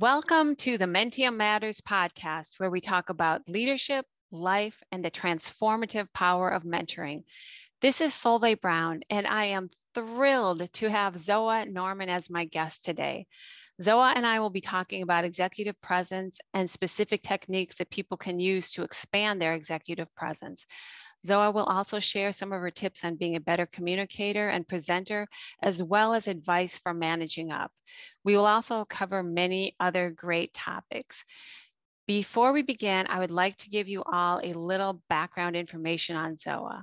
Welcome to the Menttium Matters podcast, where we talk about leadership, life, and the transformative power of mentoring. This is Solveig Brown, and I am thrilled to have Zoa Norman as my guest today. Zoa and I will be talking about executive presence and specific techniques that people can use to expand their executive presence. Zoa will also share some of her tips on being a better communicator and presenter, as well as advice for managing up. We will also cover many other great topics. Before we begin, I would like to give you all a little background information on Zoa.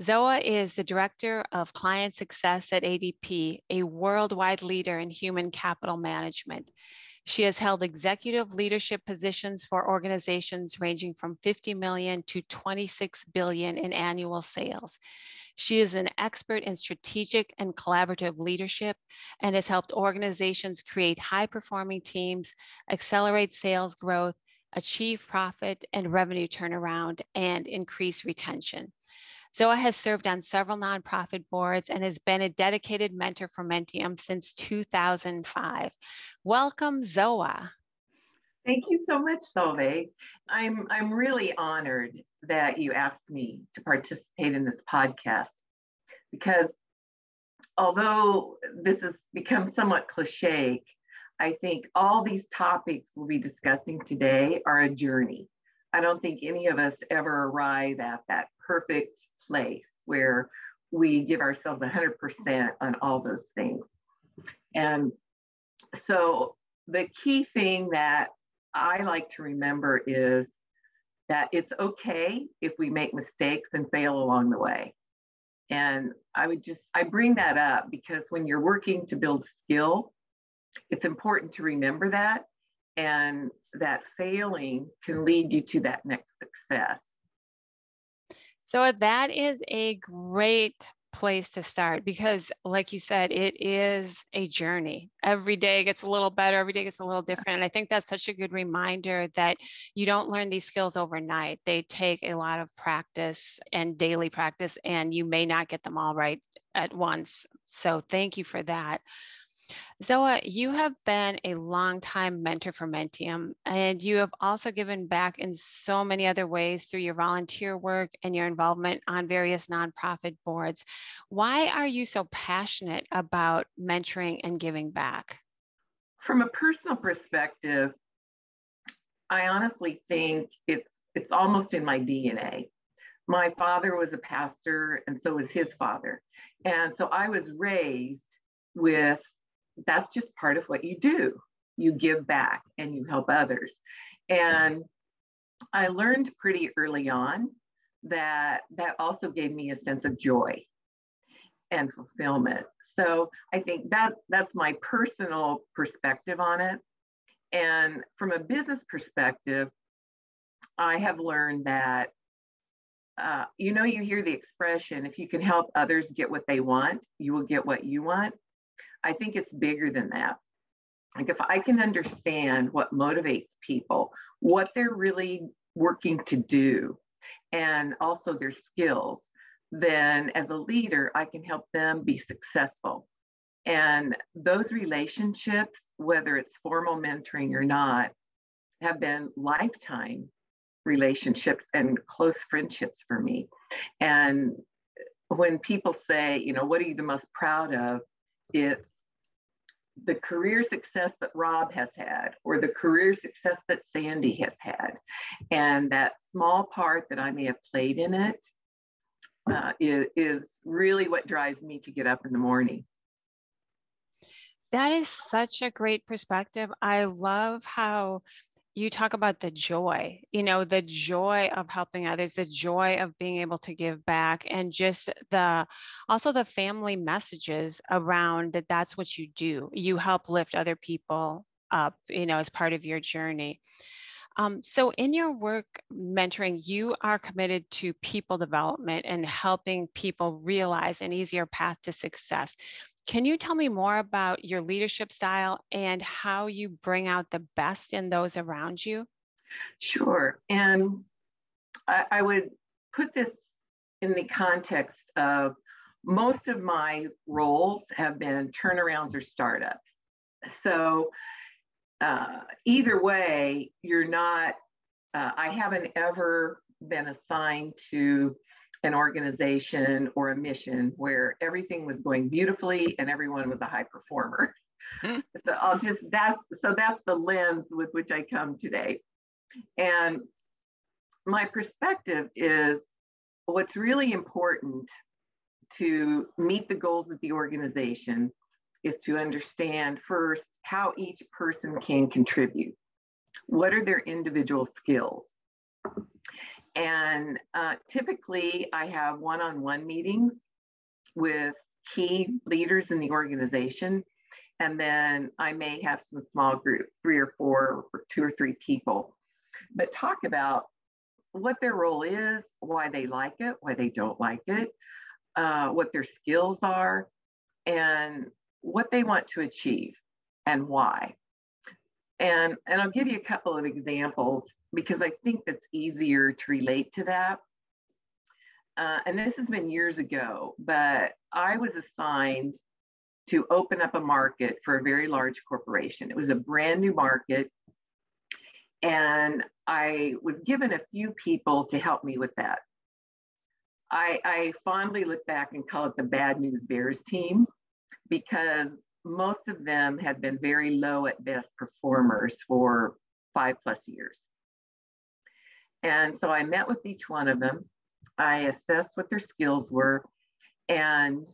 Zoa is the Director of Client Success at ADP, a worldwide leader in human capital management. She has held executive leadership positions for organizations ranging from 50 million to 26 billion in annual sales. She is an expert in strategic and collaborative leadership and has helped organizations create high performing teams, accelerate sales growth, achieve profit and revenue turnaround, and increase retention. Zoa has served on several nonprofit boards and has been a dedicated mentor for Menttium since 2005. Welcome, Zoa. Thank you so much, Solveig. I'm, I'm really honored that you asked me to participate in this podcast because although this has become somewhat cliche, I think all these topics we'll be discussing today are a journey. I don't think any of us ever arrive at that perfect place where we give ourselves 100% on all those things. And so the key thing that I like to remember is that it's okay if we make mistakes and fail along the way. And I would just, I bring that up because when you're working to build skill, it's important to remember that and that failing can lead you to that next success. So that is a great place to start because like you said it is a journey. Every day gets a little better every day gets a little different and i think that's such a good reminder that you don't learn these skills overnight. They take a lot of practice and daily practice and you may not get them all right at once. So thank you for that Zoa, you have been a longtime mentor for Menttium, and you have also given back in so many other ways through your volunteer work and your involvement on various nonprofit boards. Why are you so passionate about mentoring and giving back? From a personal perspective, I honestly think it's it's almost in my DNA. My father was a pastor, and so was his father. And so I was raised with that's just part of what you do. You give back and you help others. And I learned pretty early on that that also gave me a sense of joy and fulfillment. So I think that that's my personal perspective on it. And from a business perspective, I have learned that uh, you know, you hear the expression if you can help others get what they want, you will get what you want. I think it's bigger than that. Like if I can understand what motivates people, what they're really working to do, and also their skills, then as a leader, I can help them be successful. And those relationships, whether it's formal mentoring or not, have been lifetime relationships and close friendships for me. And when people say, you know, what are you the most proud of? It's the career success that Rob has had, or the career success that Sandy has had. And that small part that I may have played in it uh, is, is really what drives me to get up in the morning. That is such a great perspective. I love how you talk about the joy, you know, the joy of helping others, the joy of being able to give back, and just the also the family messages around that that's what you do. You help lift other people up, you know, as part of your journey. Um, so, in your work mentoring, you are committed to people development and helping people realize an easier path to success. Can you tell me more about your leadership style and how you bring out the best in those around you? Sure. And I, I would put this in the context of most of my roles have been turnarounds or startups. So uh, either way, you're not, uh, I haven't ever been assigned to an organization or a mission where everything was going beautifully and everyone was a high performer. Hmm. so I'll just that's so that's the lens with which I come today. And my perspective is what's really important to meet the goals of the organization is to understand first how each person can contribute. What are their individual skills? And uh, typically, I have one on one meetings with key leaders in the organization. And then I may have some small group, three or four, or two or three people, but talk about what their role is, why they like it, why they don't like it, uh, what their skills are, and what they want to achieve and why. And, and I'll give you a couple of examples because I think that's easier to relate to that. Uh, and this has been years ago, but I was assigned to open up a market for a very large corporation. It was a brand new market. And I was given a few people to help me with that. I, I fondly look back and call it the bad news bears team because most of them had been very low at best performers for five plus years. And so I met with each one of them. I assessed what their skills were and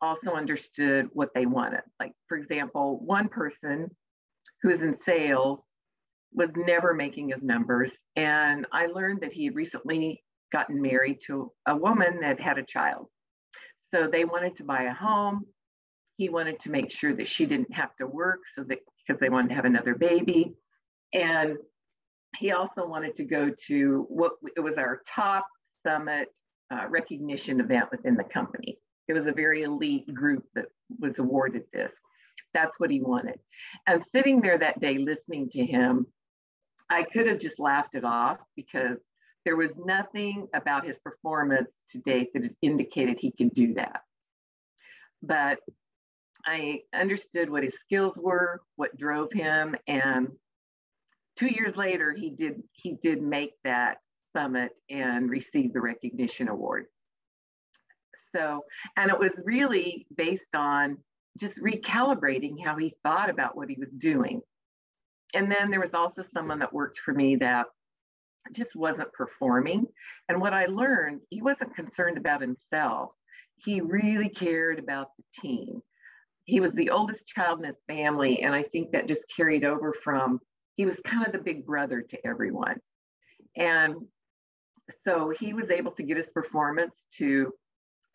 also understood what they wanted. Like, for example, one person who was in sales was never making his numbers. And I learned that he had recently gotten married to a woman that had a child. So they wanted to buy a home. He wanted to make sure that she didn't have to work so that because they wanted to have another baby. And he also wanted to go to what it was our top summit uh, recognition event within the company. It was a very elite group that was awarded this. That's what he wanted. And sitting there that day listening to him, I could have just laughed it off because there was nothing about his performance to date that indicated he could do that. But I understood what his skills were, what drove him, and two years later, he did he did make that summit and receive the recognition award. So, and it was really based on just recalibrating how he thought about what he was doing. And then there was also someone that worked for me that just wasn't performing. And what I learned, he wasn't concerned about himself. He really cared about the team he was the oldest child in his family. And I think that just carried over from, he was kind of the big brother to everyone. And so he was able to get his performance to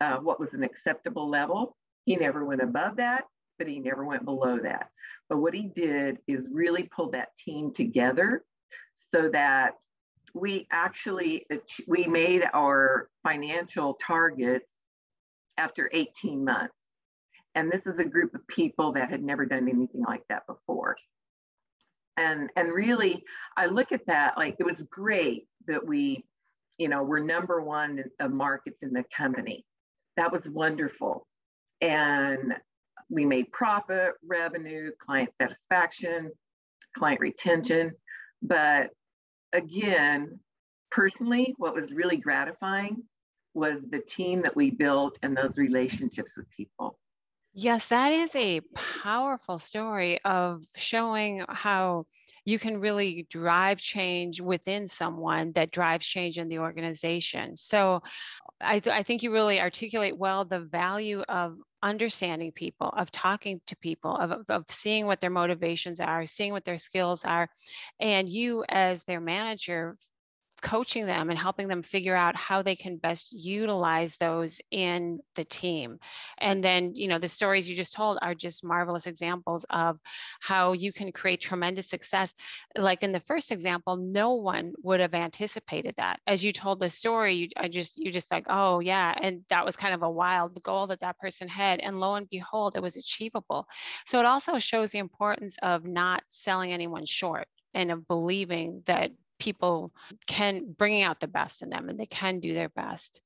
uh, what was an acceptable level. He never went above that, but he never went below that. But what he did is really pull that team together so that we actually we made our financial targets after 18 months and this is a group of people that had never done anything like that before. And and really i look at that like it was great that we you know we're number one of markets in the company. That was wonderful. And we made profit revenue client satisfaction client retention. But again personally what was really gratifying was the team that we built and those relationships with people Yes, that is a powerful story of showing how you can really drive change within someone that drives change in the organization. So I, th- I think you really articulate well the value of understanding people, of talking to people, of, of seeing what their motivations are, seeing what their skills are. And you, as their manager, coaching them and helping them figure out how they can best utilize those in the team. And then, you know, the stories you just told are just marvelous examples of how you can create tremendous success. Like in the first example, no one would have anticipated that. As you told the story, you, I just, you just like, oh yeah. And that was kind of a wild goal that that person had. And lo and behold, it was achievable. So it also shows the importance of not selling anyone short and of believing that people can bringing out the best in them and they can do their best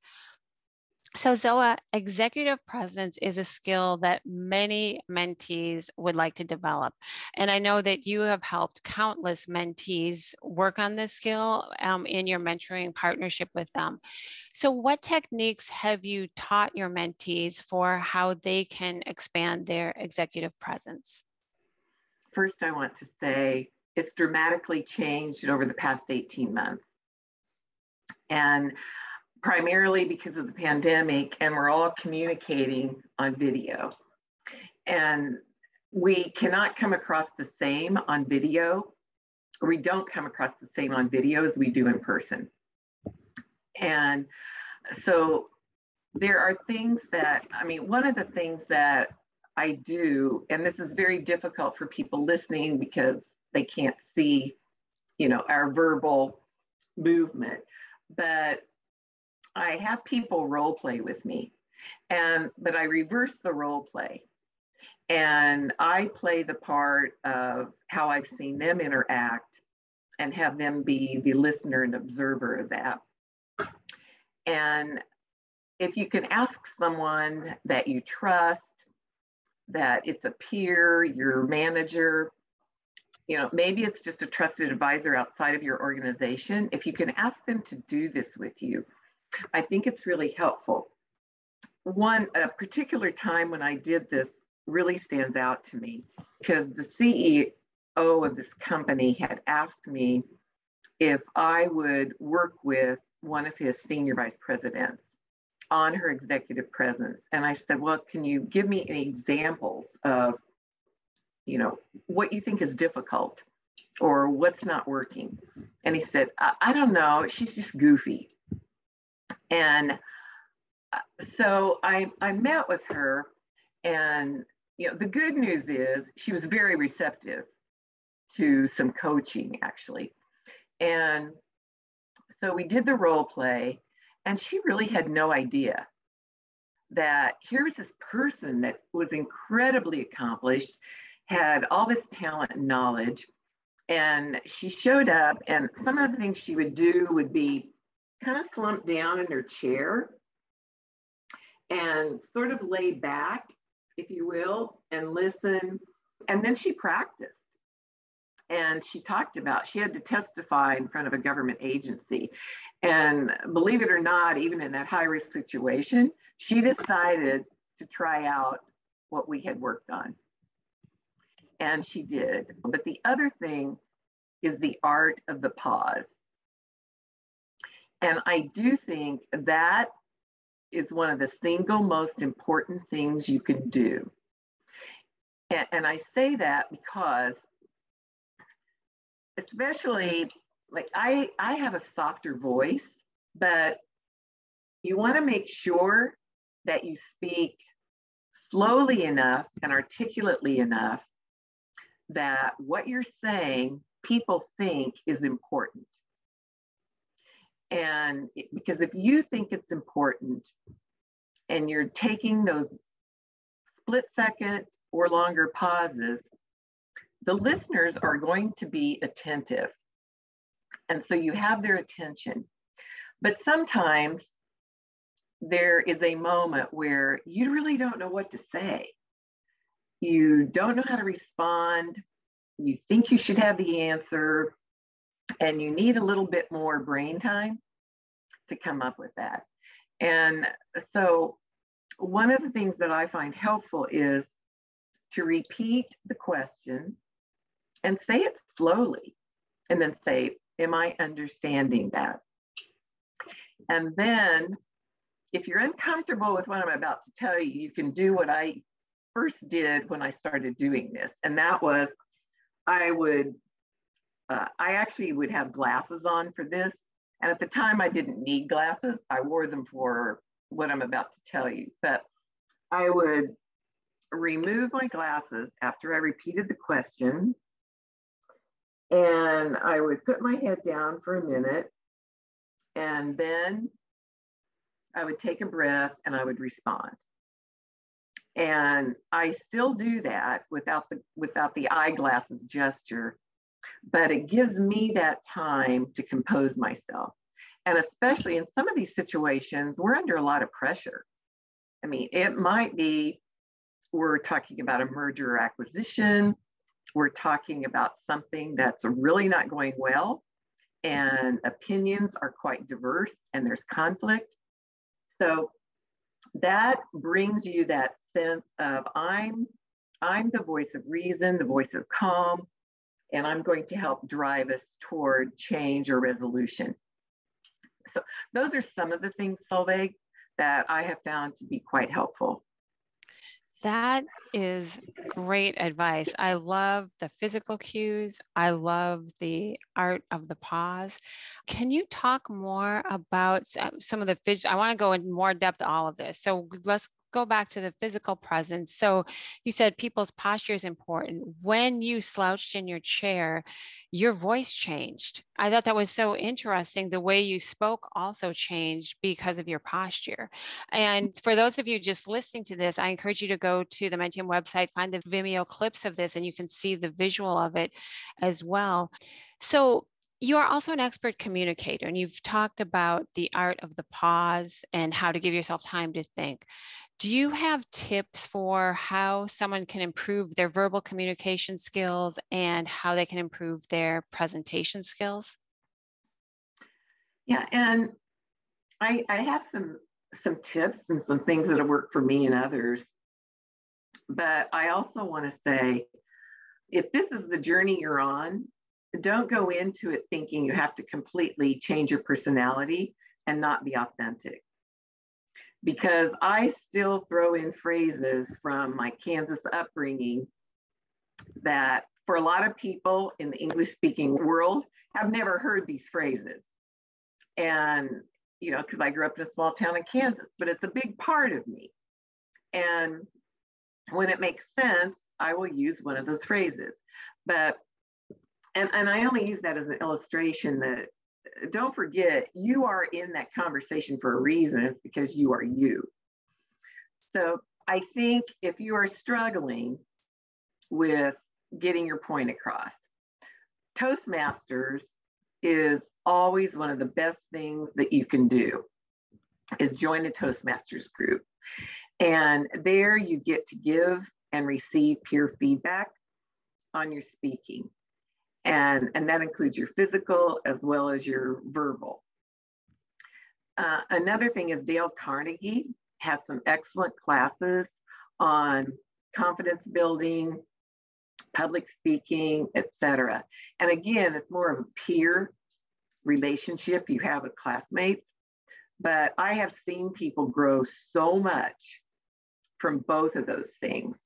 So, Zoa, executive presence is a skill that many mentees would like to develop. And I know that you have helped countless mentees work on this skill um, in your mentoring partnership with them. So, what techniques have you taught your mentees for how they can expand their executive presence? First, I want to say it's dramatically changed over the past 18 months. And primarily because of the pandemic, and we're all communicating on video. And we cannot come across the same on video, we don't come across the same on video as we do in person. And so there are things that, I mean, one of the things that I do, and this is very difficult for people listening because they can't see, you know, our verbal movement, but I have people role play with me, and but I reverse the role play, and I play the part of how I've seen them interact, and have them be the listener and observer of that. And if you can ask someone that you trust, that it's a peer, your manager, you know, maybe it's just a trusted advisor outside of your organization. If you can ask them to do this with you, I think it's really helpful. One a particular time when I did this really stands out to me because the CEO of this company had asked me if I would work with one of his senior vice presidents on her executive presence. And I said, well, can you give me any examples of, you know, what you think is difficult or what's not working? And he said, I, I don't know. She's just goofy. And uh, so I, I met with her, and you know, the good news is she was very receptive to some coaching actually. And so we did the role play, and she really had no idea that here was this person that was incredibly accomplished, had all this talent and knowledge. And she showed up, and some of the things she would do would be kind of slumped down in her chair and sort of lay back, if you will, and listen. And then she practiced. And she talked about she had to testify in front of a government agency. And believe it or not, even in that high risk situation, she decided to try out what we had worked on. And she did. But the other thing is the art of the pause. And I do think that is one of the single most important things you can do. And, and I say that because, especially like I, I have a softer voice, but you want to make sure that you speak slowly enough and articulately enough that what you're saying people think is important. And because if you think it's important and you're taking those split second or longer pauses, the listeners are going to be attentive. And so you have their attention. But sometimes there is a moment where you really don't know what to say. You don't know how to respond. You think you should have the answer, and you need a little bit more brain time to come up with that. And so, one of the things that I find helpful is to repeat the question and say it slowly, and then say, Am I understanding that? And then, if you're uncomfortable with what I'm about to tell you, you can do what I first did when I started doing this. And that was I would uh, I actually would have glasses on for this. And at the time, I didn't need glasses. I wore them for what I'm about to tell you. But I would remove my glasses after I repeated the question. And I would put my head down for a minute. And then I would take a breath and I would respond. And I still do that without the without the eyeglasses gesture but it gives me that time to compose myself. And especially in some of these situations, we're under a lot of pressure. I mean, it might be we're talking about a merger or acquisition, we're talking about something that's really not going well, and opinions are quite diverse and there's conflict. So that brings you that sense of I'm I'm the voice of reason, the voice of calm, and I'm going to help drive us toward change or resolution. So those are some of the things, Solveig, that I have found to be quite helpful. That is great advice. I love the physical cues. I love the art of the pause. Can you talk more about uh, some of the visual? I want to go in more depth all of this. So let's go back to the physical presence. So you said people's posture is important. When you slouched in your chair, your voice changed. I thought that was so interesting. The way you spoke also changed because of your posture. Mm-hmm. And for those of you just listening to this, I encourage you to go to the Menttium website, find the Vimeo clips of this, and you can see the visual of it as well. So you are also an expert communicator, and you've talked about the art of the pause and how to give yourself time to think. Do you have tips for how someone can improve their verbal communication skills and how they can improve their presentation skills? Yeah, and I, I have some some tips and some things that have worked for me and others. But I also want to say if this is the journey you're on, don't go into it thinking you have to completely change your personality and not be authentic because I still throw in phrases from my Kansas upbringing that for a lot of people in the English speaking world have never heard these phrases. And, you know, because I grew up in a small town in Kansas, but it's a big part of me. And when it makes sense, I will use one of those phrases. But, and, and I only use that as an illustration that Uh, don't forget, you are in that conversation for a reason. It's because you are you. So I think if you are struggling with getting your point across, Toastmasters is always one of the best things that you can do is join a Toastmasters group. And there you get to give and receive peer feedback on your speaking and, and that includes your physical as well as your verbal. Uh, another thing is Dale Carnegie has some excellent classes on confidence building, public speaking, etc. And again, it's more of a peer relationship you have with classmates. But I have seen people grow so much from both of those things.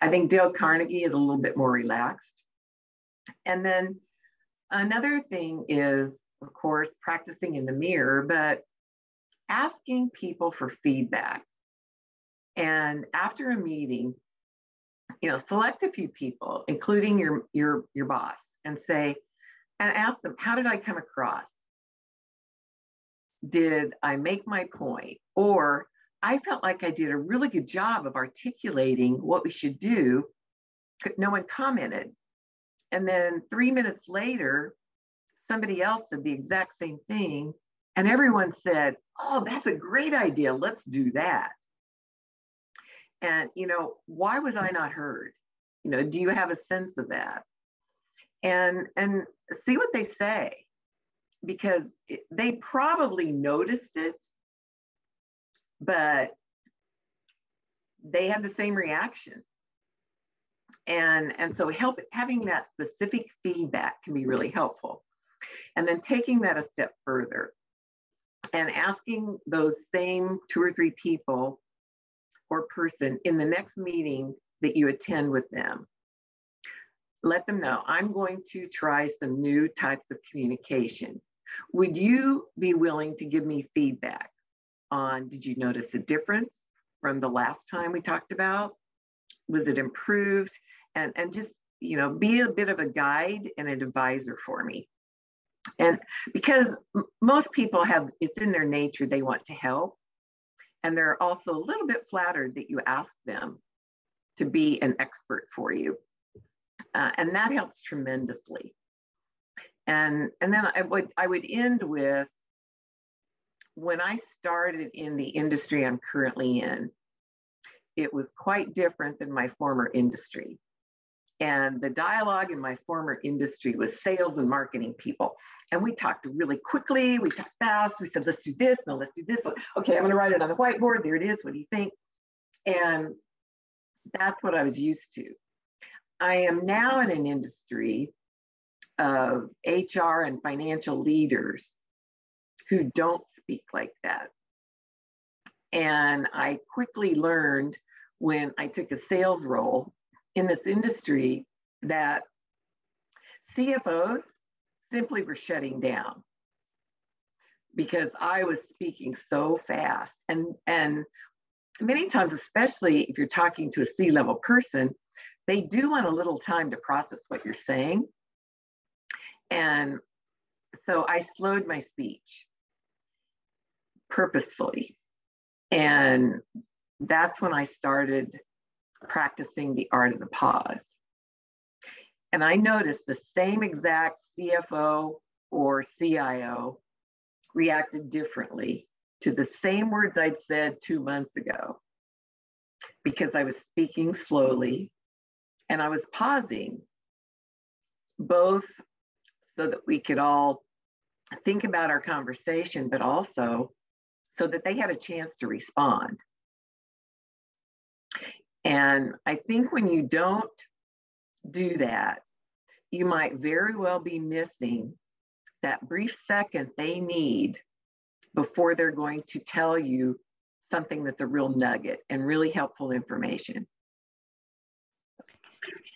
I think Dale Carnegie is a little bit more relaxed and then another thing is, of course, practicing in the mirror, but asking people for feedback. And after a meeting, you know, select a few people, including your your your boss, and say, and ask them, how did I come across? Did I make my point? Or I felt like I did a really good job of articulating what we should do. No one commented. And then three minutes later, somebody else said the exact same thing. And everyone said, Oh, that's a great idea. Let's do that. And, you know, why was I not heard? You know, do you have a sense of that? And, and see what they say, because they probably noticed it, but they had the same reaction and and so help having that specific feedback can be really helpful. And then taking that a step further and asking those same two or three people or person in the next meeting that you attend with them let them know i'm going to try some new types of communication. Would you be willing to give me feedback on did you notice a difference from the last time we talked about? Was it improved and, and just, you know, be a bit of a guide and an advisor for me. And because most people have, it's in their nature, they want to help. And they're also a little bit flattered that you ask them to be an expert for you. Uh, and that helps tremendously. And, and then I would, I would end with when I started in the industry I'm currently in, it was quite different than my former industry. And the dialogue in my former industry was sales and marketing people. And we talked really quickly, we talked fast. We said, let's do this, no, let's do this. Okay, I'm going to write it on the whiteboard. There it is. What do you think? And that's what I was used to. I am now in an industry of HR and financial leaders who don't speak like that. And I quickly learned when I took a sales role in this industry that CFOs simply were shutting down because I was speaking so fast. And, and many times, especially if you're talking to a C level person, they do want a little time to process what you're saying. And so I slowed my speech purposefully. And that's when I started practicing the art of the pause. And I noticed the same exact CFO or CIO reacted differently to the same words I'd said two months ago because I was speaking slowly and I was pausing, both so that we could all think about our conversation, but also so that they had a chance to respond. And I think when you don't do that, you might very well be missing that brief second they need before they're going to tell you something that's a real nugget and really helpful information.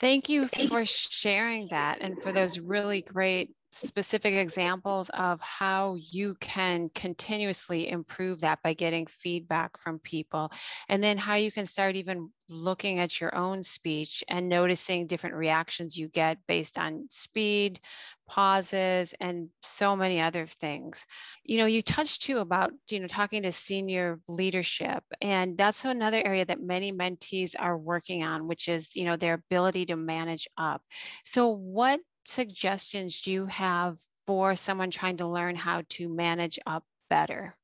Thank you for sharing that and for those really great specific examples of how you can continuously improve that by getting feedback from people and then how you can start even looking at your own speech and noticing different reactions you get based on speed pauses and so many other things. You know you touched too about you know talking to senior leadership and that's another area that many mentees are working on which is you know their ability to manage up. So what suggestions do you have for someone trying to learn how to manage up better?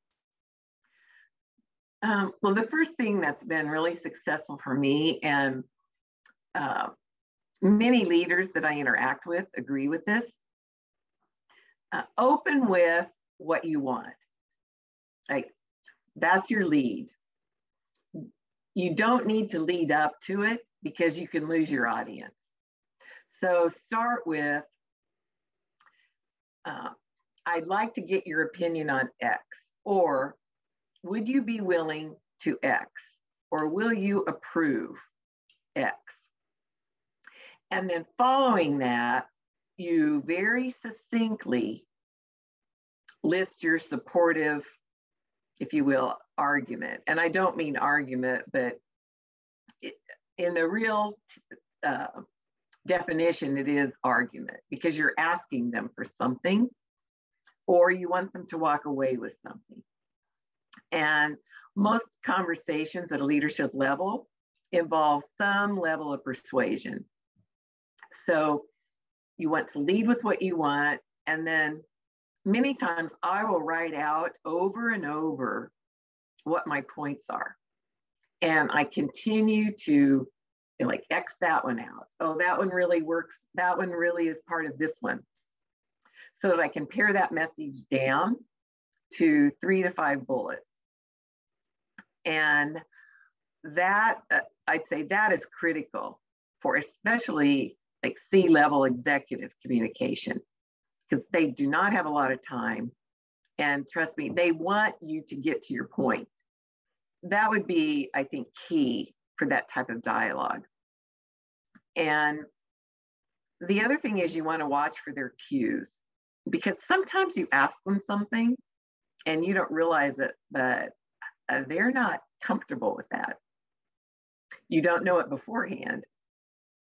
Um, well, the first thing that's been really successful for me, and uh, many leaders that I interact with agree with this uh, open with what you want. Like, that's your lead. You don't need to lead up to it because you can lose your audience. So start with, uh, I'd like to get your opinion on X, or would you be willing to X, or will you approve X? And then following that, you very succinctly list your supportive, if you will, argument. And I don't mean argument, but in the real uh, definition, it is argument because you're asking them for something or you want them to walk away with something. And most conversations at a leadership level involve some level of persuasion. So you want to lead with what you want. And then many times I will write out over and over what my points are. And I continue to like X that one out. Oh, that one really works. That one really is part of this one. So that I can pare that message down to three to five bullets. And that, uh, I'd say that is critical for especially like C level executive communication because they do not have a lot of time. And trust me, they want you to get to your point. That would be, I think, key for that type of dialogue. And the other thing is you want to watch for their cues because sometimes you ask them something and you don't realize it, but uh, they're not comfortable with that. You don't know it beforehand.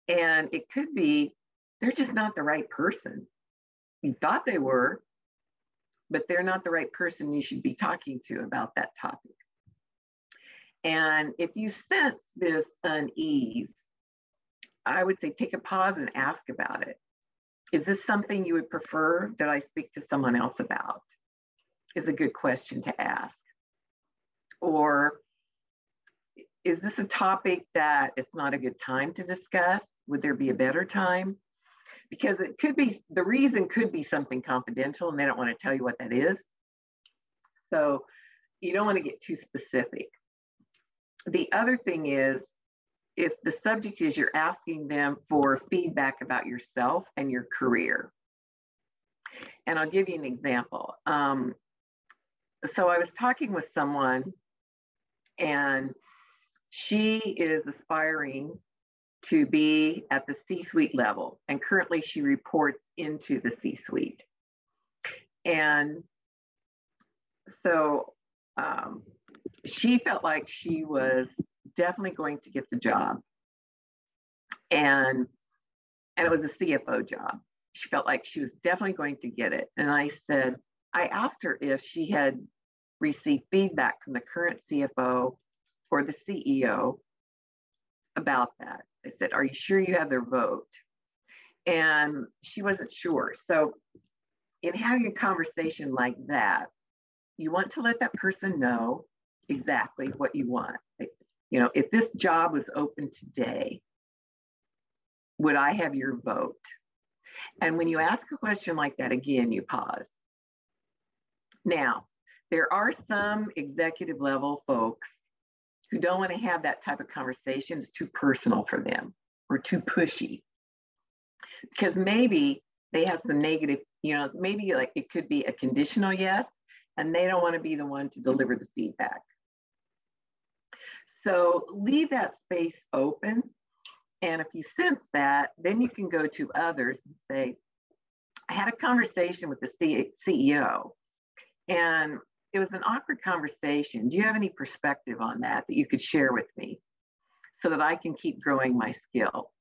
And it could be they're just not the right person. You thought they were, but they're not the right person you should be talking to about that topic. And if you sense this unease, I would say take a pause and ask about it. Is this something you would prefer that I speak to someone else about? is a good question to ask. Or is this a topic that it's not a good time to discuss? Would there be a better time? Because it could be, the reason could be something confidential and they don't want to tell you what that is. So you don't want to get too specific. The other thing is, if the subject is you're asking them for feedback about yourself and your career. And I'll give you an example. Um, so I was talking with someone and she is aspiring to be at the C suite level, and currently she reports into the C suite. And so um, she felt like she was definitely going to get the job. And and it was a CFO job. She felt like she was definitely going to get it. And I said, I asked her if she had received feedback from the current CFO or the CEO about that. I said, Are you sure you have their vote? And she wasn't sure. So, in having a conversation like that, you want to let that person know exactly what you want. You know, if this job was open today, would I have your vote? And when you ask a question like that, again, you pause. Now, there are some executive level folks who don't want to have that type of conversation. It's too personal for them or too pushy. Because maybe they have some negative, you know, maybe like it could be a conditional yes, and they don't want to be the one to deliver the feedback. So leave that space open. And if you sense that, then you can go to others and say, I had a conversation with the CEO and it was an awkward conversation. Do you have any perspective on that that you could share with me so that I can keep growing my skill?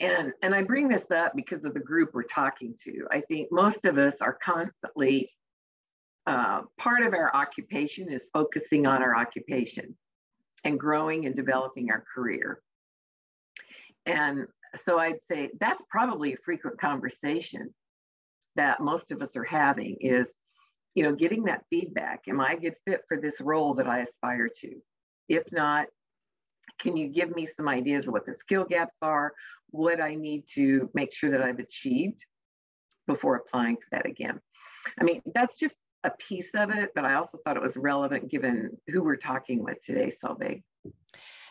And, and I bring this up because of the group we're talking to. I think most of us are constantly, uh, part of our occupation is focusing on our occupation and growing and developing our career. And so I'd say that's probably a frequent conversation that most of us are having is, you know, getting that feedback. Am I a good fit for this role that I aspire to? If not, can you give me some ideas of what the skill gaps are? What I need to make sure that I've achieved before applying for that again? I mean, that's just a piece of it, but I also thought it was relevant given who we're talking with today, Solveig.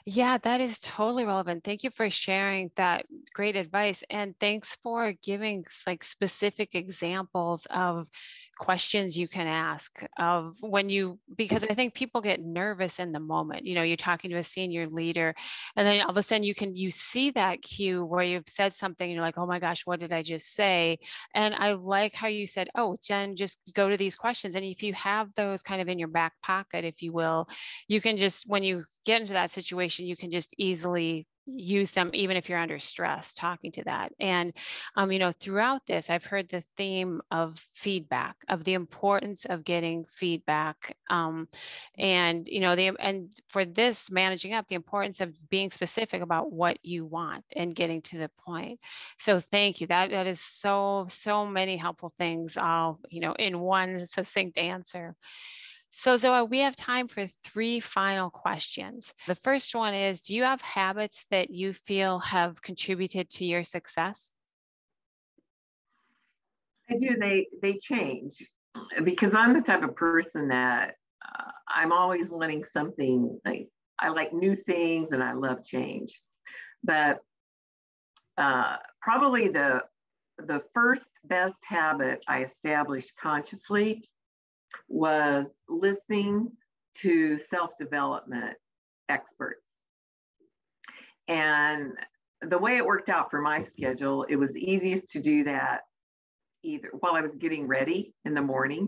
Yeah, that is totally relevant. Thank you for sharing that great advice. And thanks for giving like specific examples of questions you can ask of when you because i think people get nervous in the moment you know you're talking to a senior leader and then all of a sudden you can you see that cue where you've said something and you're like oh my gosh what did i just say and i like how you said oh jen just go to these questions and if you have those kind of in your back pocket if you will you can just when you get into that situation you can just easily use them even if you're under stress talking to that. And um, you know throughout this i've heard the theme of feedback of the importance of getting feedback um, and you know the and for this managing up the importance of being specific about what you want and getting to the point. So thank you. That that is so so many helpful things all you know in one succinct answer so, Zoa, we have time for three final questions. The first one is Do you have habits that you feel have contributed to your success? I do. They they change because I'm the type of person that uh, I'm always wanting something like I like new things and I love change. But uh, probably the the first best habit I established consciously was listening to self development experts. And the way it worked out for my schedule, it was easiest to do that either while I was getting ready in the morning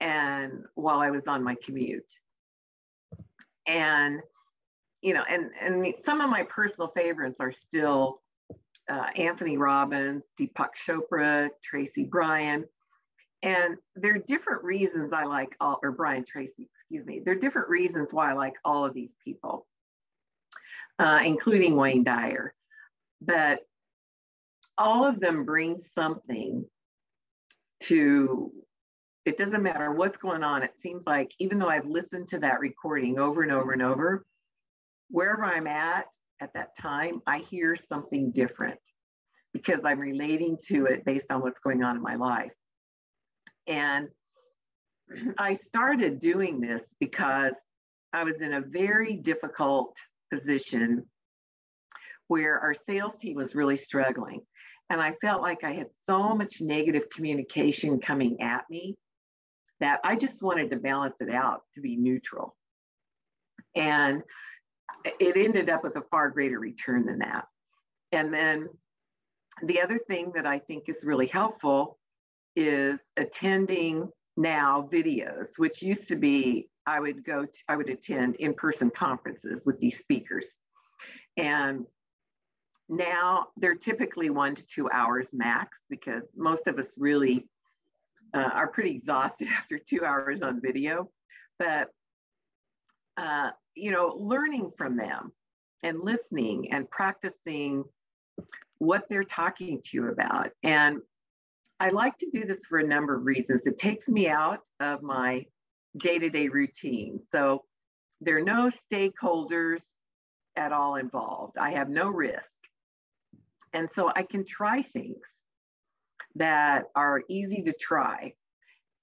and while I was on my commute. And you know, and and some of my personal favorites are still uh, Anthony Robbins, Deepak Chopra, Tracy Bryan. And there are different reasons I like all, or Brian Tracy, excuse me. There are different reasons why I like all of these people, uh, including Wayne Dyer. But all of them bring something to it doesn't matter what's going on. It seems like even though I've listened to that recording over and over and over, wherever I'm at at that time, I hear something different because I'm relating to it based on what's going on in my life. And I started doing this because I was in a very difficult position where our sales team was really struggling. And I felt like I had so much negative communication coming at me that I just wanted to balance it out to be neutral. And it ended up with a far greater return than that. And then the other thing that I think is really helpful is attending now videos, which used to be I would go, to, I would attend in person conferences with these speakers. And now they're typically one to two hours max because most of us really uh, are pretty exhausted after two hours on video. But, uh, you know, learning from them and listening and practicing what they're talking to you about. And I like to do this for a number of reasons. It takes me out of my day to day routine. So there are no stakeholders at all involved. I have no risk. And so I can try things that are easy to try.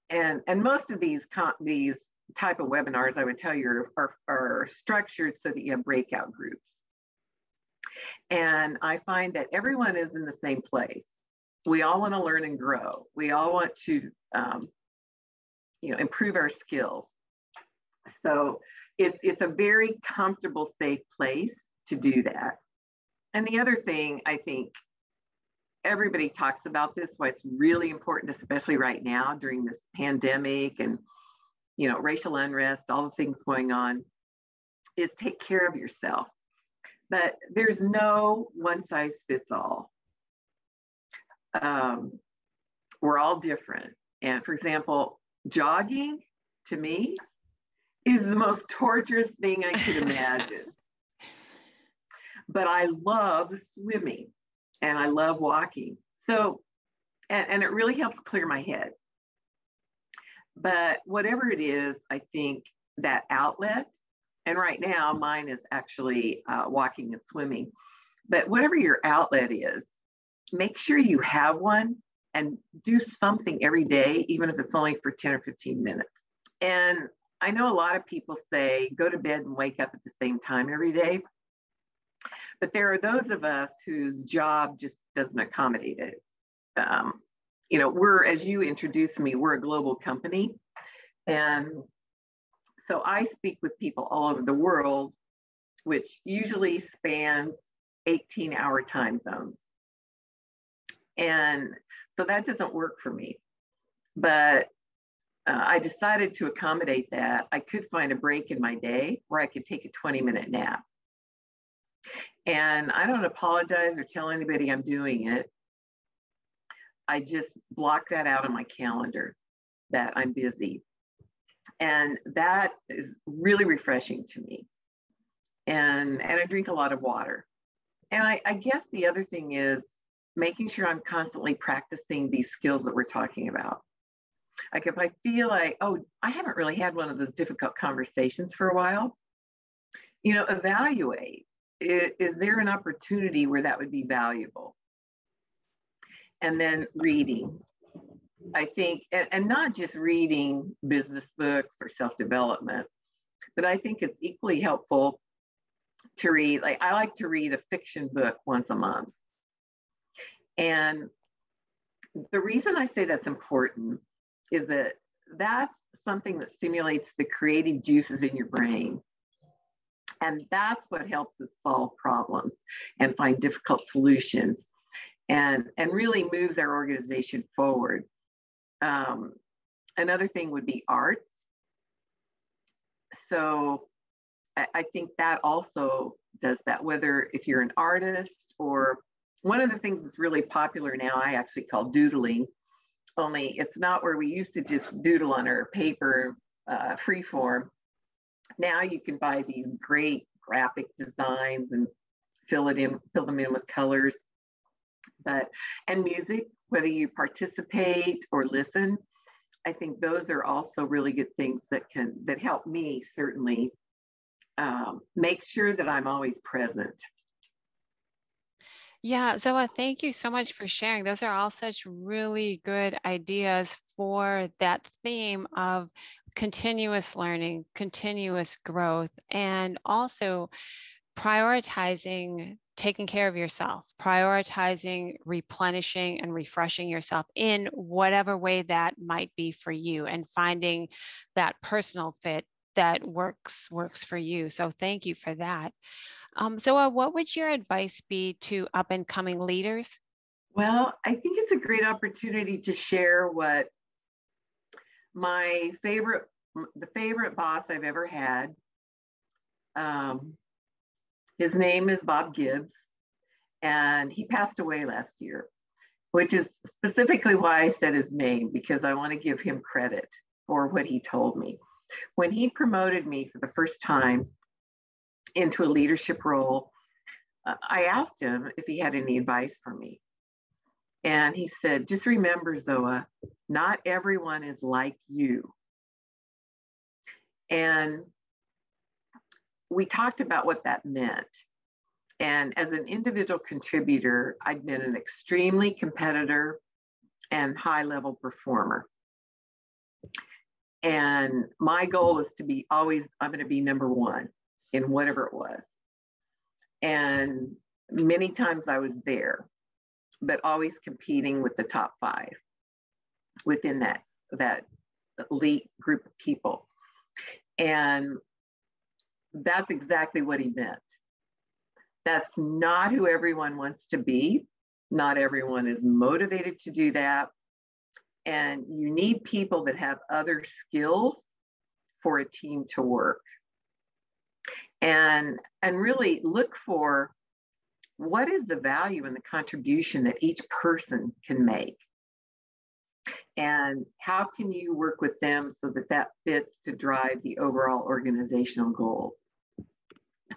And, and most of these, these type of webinars, I would tell you, are, are structured so that you have breakout groups. And I find that everyone is in the same place. We all want to learn and grow. We all want to, um, you know, improve our skills. So it's it's a very comfortable, safe place to do that. And the other thing I think everybody talks about this, why it's really important, especially right now during this pandemic and you know racial unrest, all the things going on, is take care of yourself. But there's no one size fits all. Um, we're all different. And for example, jogging to me is the most torturous thing I could imagine. but I love swimming and I love walking. So, and, and it really helps clear my head. But whatever it is, I think that outlet, and right now mine is actually uh, walking and swimming. But whatever your outlet is, make sure you have one and do something every day, even if it's only for 10 or 15 minutes. And I know a lot of people say go to bed and wake up at the same time every day. But there are those of us whose job just doesn't accommodate it. Um, you know, we're, as you introduced me, we're a global company. And so I speak with people all over the world, which usually spans 18 hour time zones. And so that doesn't work for me. But uh, I decided to accommodate that. I could find a break in my day where I could take a 20 minute nap. And I don't apologize or tell anybody I'm doing it. I just block that out on my calendar that I'm busy. And that is really refreshing to me. And, and I drink a lot of water. And I, I guess the other thing is making sure I'm constantly practicing these skills that we're talking about. Like if I feel like, oh, I haven't really had one of those difficult conversations for a while, you know, evaluate. Is, there an opportunity where that would be valuable? And then reading. I think, and, and not just reading business books or self development, but I think it's equally helpful to read. Like, I like to read a fiction book once a month. And the reason I say that's important is that that's something that stimulates the creative juices in your brain. And that's what helps us solve problems and find difficult solutions and, and really moves our organization forward. Um, another thing would be arts. So I, I think that also does that, whether if you're an artist or one of the things that's really popular now, I actually call doodling, only it's not where we used to just doodle on our paper uh, free form. Now you can buy these great graphic designs and fill it in, fill them in with colors. But and music, whether you participate or listen, I think those are also really good things that can that help me certainly um, make sure that I'm always present. Yeah, Zoa, thank you so much for sharing. Those are all such really good ideas for that theme of continuous learning, continuous growth, and also prioritizing taking care of yourself, prioritizing replenishing and refreshing yourself in whatever way that might be for you and finding that personal fit that works works for you. So thank you for that. Um, so uh, what would your advice be to up and coming leaders? Well, I think it's a great opportunity to share what my favorite, the favorite boss I've ever had. Um, his name is Bob Gibbs, and he passed away last year, which is specifically why I said his name, because I want to give him credit for what he told me. When he promoted me for the first time into a leadership role, uh, I asked him if he had any advice for me. And he said, just remember, Zoa, not everyone is like you. And we talked about what that meant. And as an individual contributor, I'd been an extremely competitor and high level performer. And my goal is to be always, I'm going to be number one in whatever it was. And many times I was there, but always competing with the top five within that, that elite group of people. And that's exactly what he meant. That's not who everyone wants to be. Not everyone is motivated to do that. And you need people that have other skills for a team to work. And, and really look for what is the value and the contribution that each person can make and how can you work with them so that that fits to drive the overall organizational goals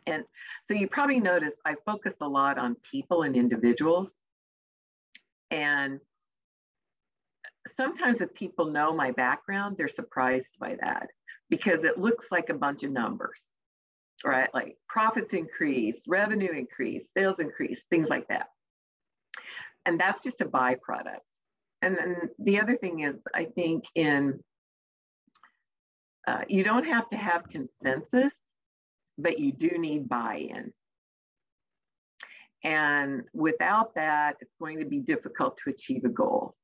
and so you probably notice I focus a lot on people and individuals. And sometimes if people know my background, they're surprised by that because it looks like a bunch of numbers, right? Like profits increase, revenue increase, sales increase, things like that. And that's just a byproduct. And then the other thing is, I think in uh, you don't have to have consensus but you do need buy-in. And without that, it's going to be difficult to achieve a goal.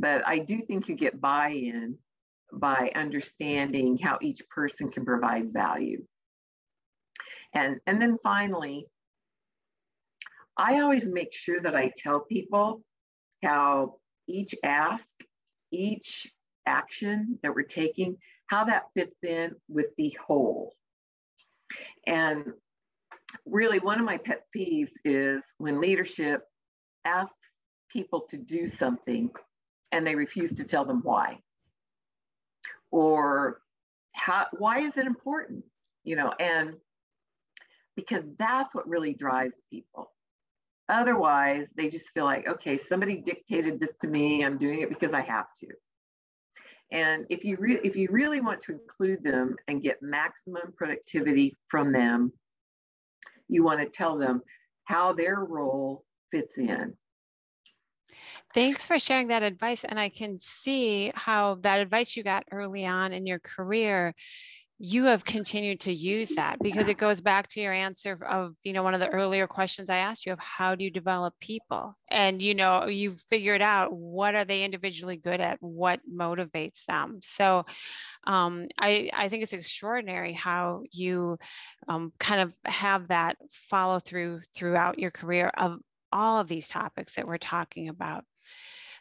But I do think you get buy-in by understanding how each person can provide value. And, and then finally, I always make sure that I tell people how each ask, each action that we're taking, how that fits in with the whole. And really, one of my pet peeves is when leadership asks people to do something and they refuse to tell them why. Or how, why is it important? You know, and because that's what really drives people. Otherwise, they just feel like, okay, somebody dictated this to me. I'm doing it because I have to. And if you re- if you really want to include them and get maximum productivity from them, you want to tell them how their role fits in. Thanks for sharing that advice. And I can see how that advice you got early on in your career you have continued to use that because it goes back to your answer of you know one of the earlier questions i asked you of how do you develop people and you know you've figured out what are they individually good at what motivates them so um, I, I think it's extraordinary how you um, kind of have that follow through throughout your career of all of these topics that we're talking about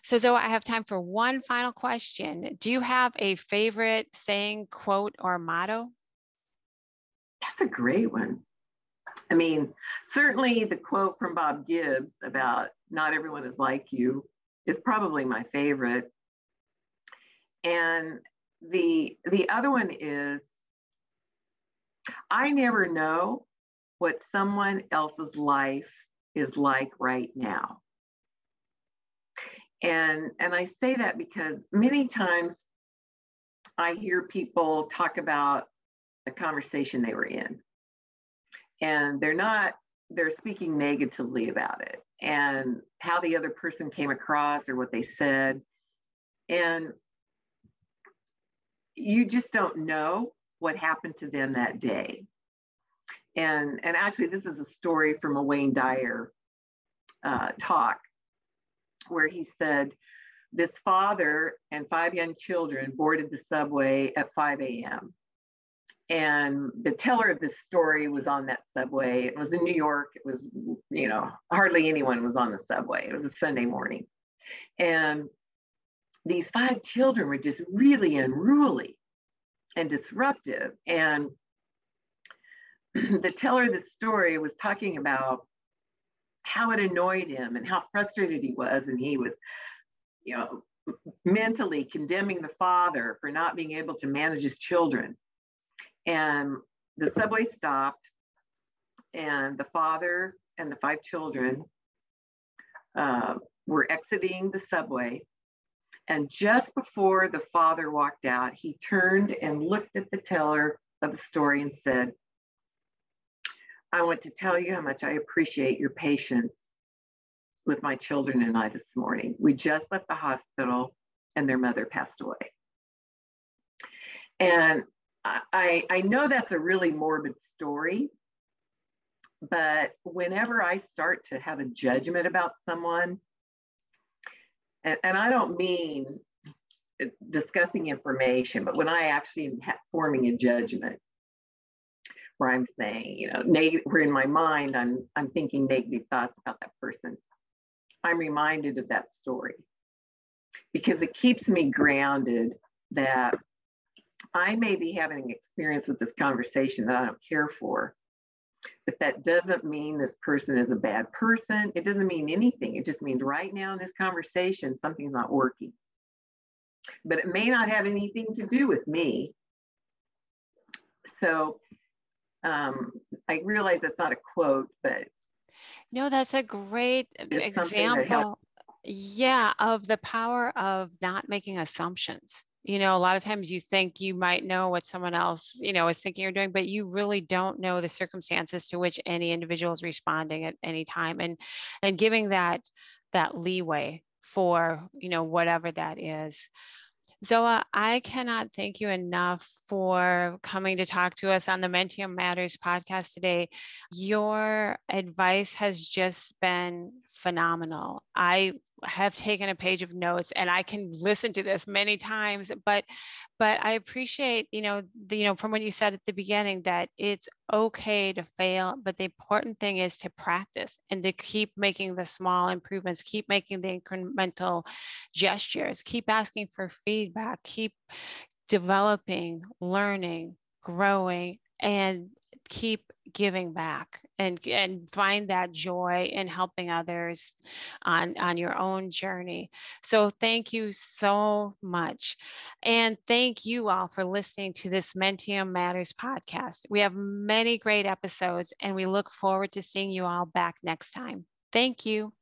so, Zoa, I have time for one final question. Do you have a favorite saying, quote, or motto? That's a great one. I mean, certainly the quote from Bob Gibbs about not everyone is like you is probably my favorite. And the the other one is I never know what someone else's life is like right now. And, and I say that because many times I hear people talk about a conversation they were in. And they're not they're speaking negatively about it and how the other person came across or what they said. And you just don't know what happened to them that day and and actually this is a story from a wayne dyer uh, talk where he said this father and five young children boarded the subway at 5 a.m and the teller of this story was on that subway. It was in New York. It was, you know, hardly anyone was on the subway. It was a Sunday morning. And these five children were just really unruly and disruptive. And the teller of the story was talking about how it annoyed him and how frustrated he was. And he was, you know, mentally condemning the father for not being able to manage his children and the subway stopped, and the father and the five children uh, were exiting the subway. And just before the father walked out, he turned and looked at the teller of the story and said, I want to tell you how much I appreciate your patience with my children and I this morning. We just left the hospital and their mother passed away. And I, I know that's a really morbid story, but whenever I start to have a judgment about someone, and, and I don't mean discussing information, but when I actually am forming a judgment, where I'm saying, you know, negative, where in my mind I'm I'm thinking negative thoughts about that person, I'm reminded of that story because it keeps me grounded that I may be having an experience with this conversation that I don't care for, but that doesn't mean this person is a bad person. It doesn't mean anything. It just means right now in this conversation, something's not working. But it may not have anything to do with me. So um, I realize that's not a quote, but. No, that's a great example. Yeah, of the power of not making assumptions you know a lot of times you think you might know what someone else you know is thinking or doing but you really don't know the circumstances to which any individual is responding at any time and and giving that that leeway for you know whatever that is Zoa, I cannot thank you enough for coming to talk to us on the Menttium Matters podcast today. Your advice has just been phenomenal. I have taken a page of notes and I can listen to this many times, but but I appreciate, you know, the, you know, from what you said at the beginning that it's okay to fail, but the important thing is to practice and to keep making the small improvements, keep making the incremental gestures, keep asking for feedback, keep developing, learning, growing, and keep giving back and and find that joy in helping others on on your own journey. So thank you so much. And thank you all for listening to this Menttium matters podcast. We have many great episodes and we look forward to seeing you all back next time. Thank you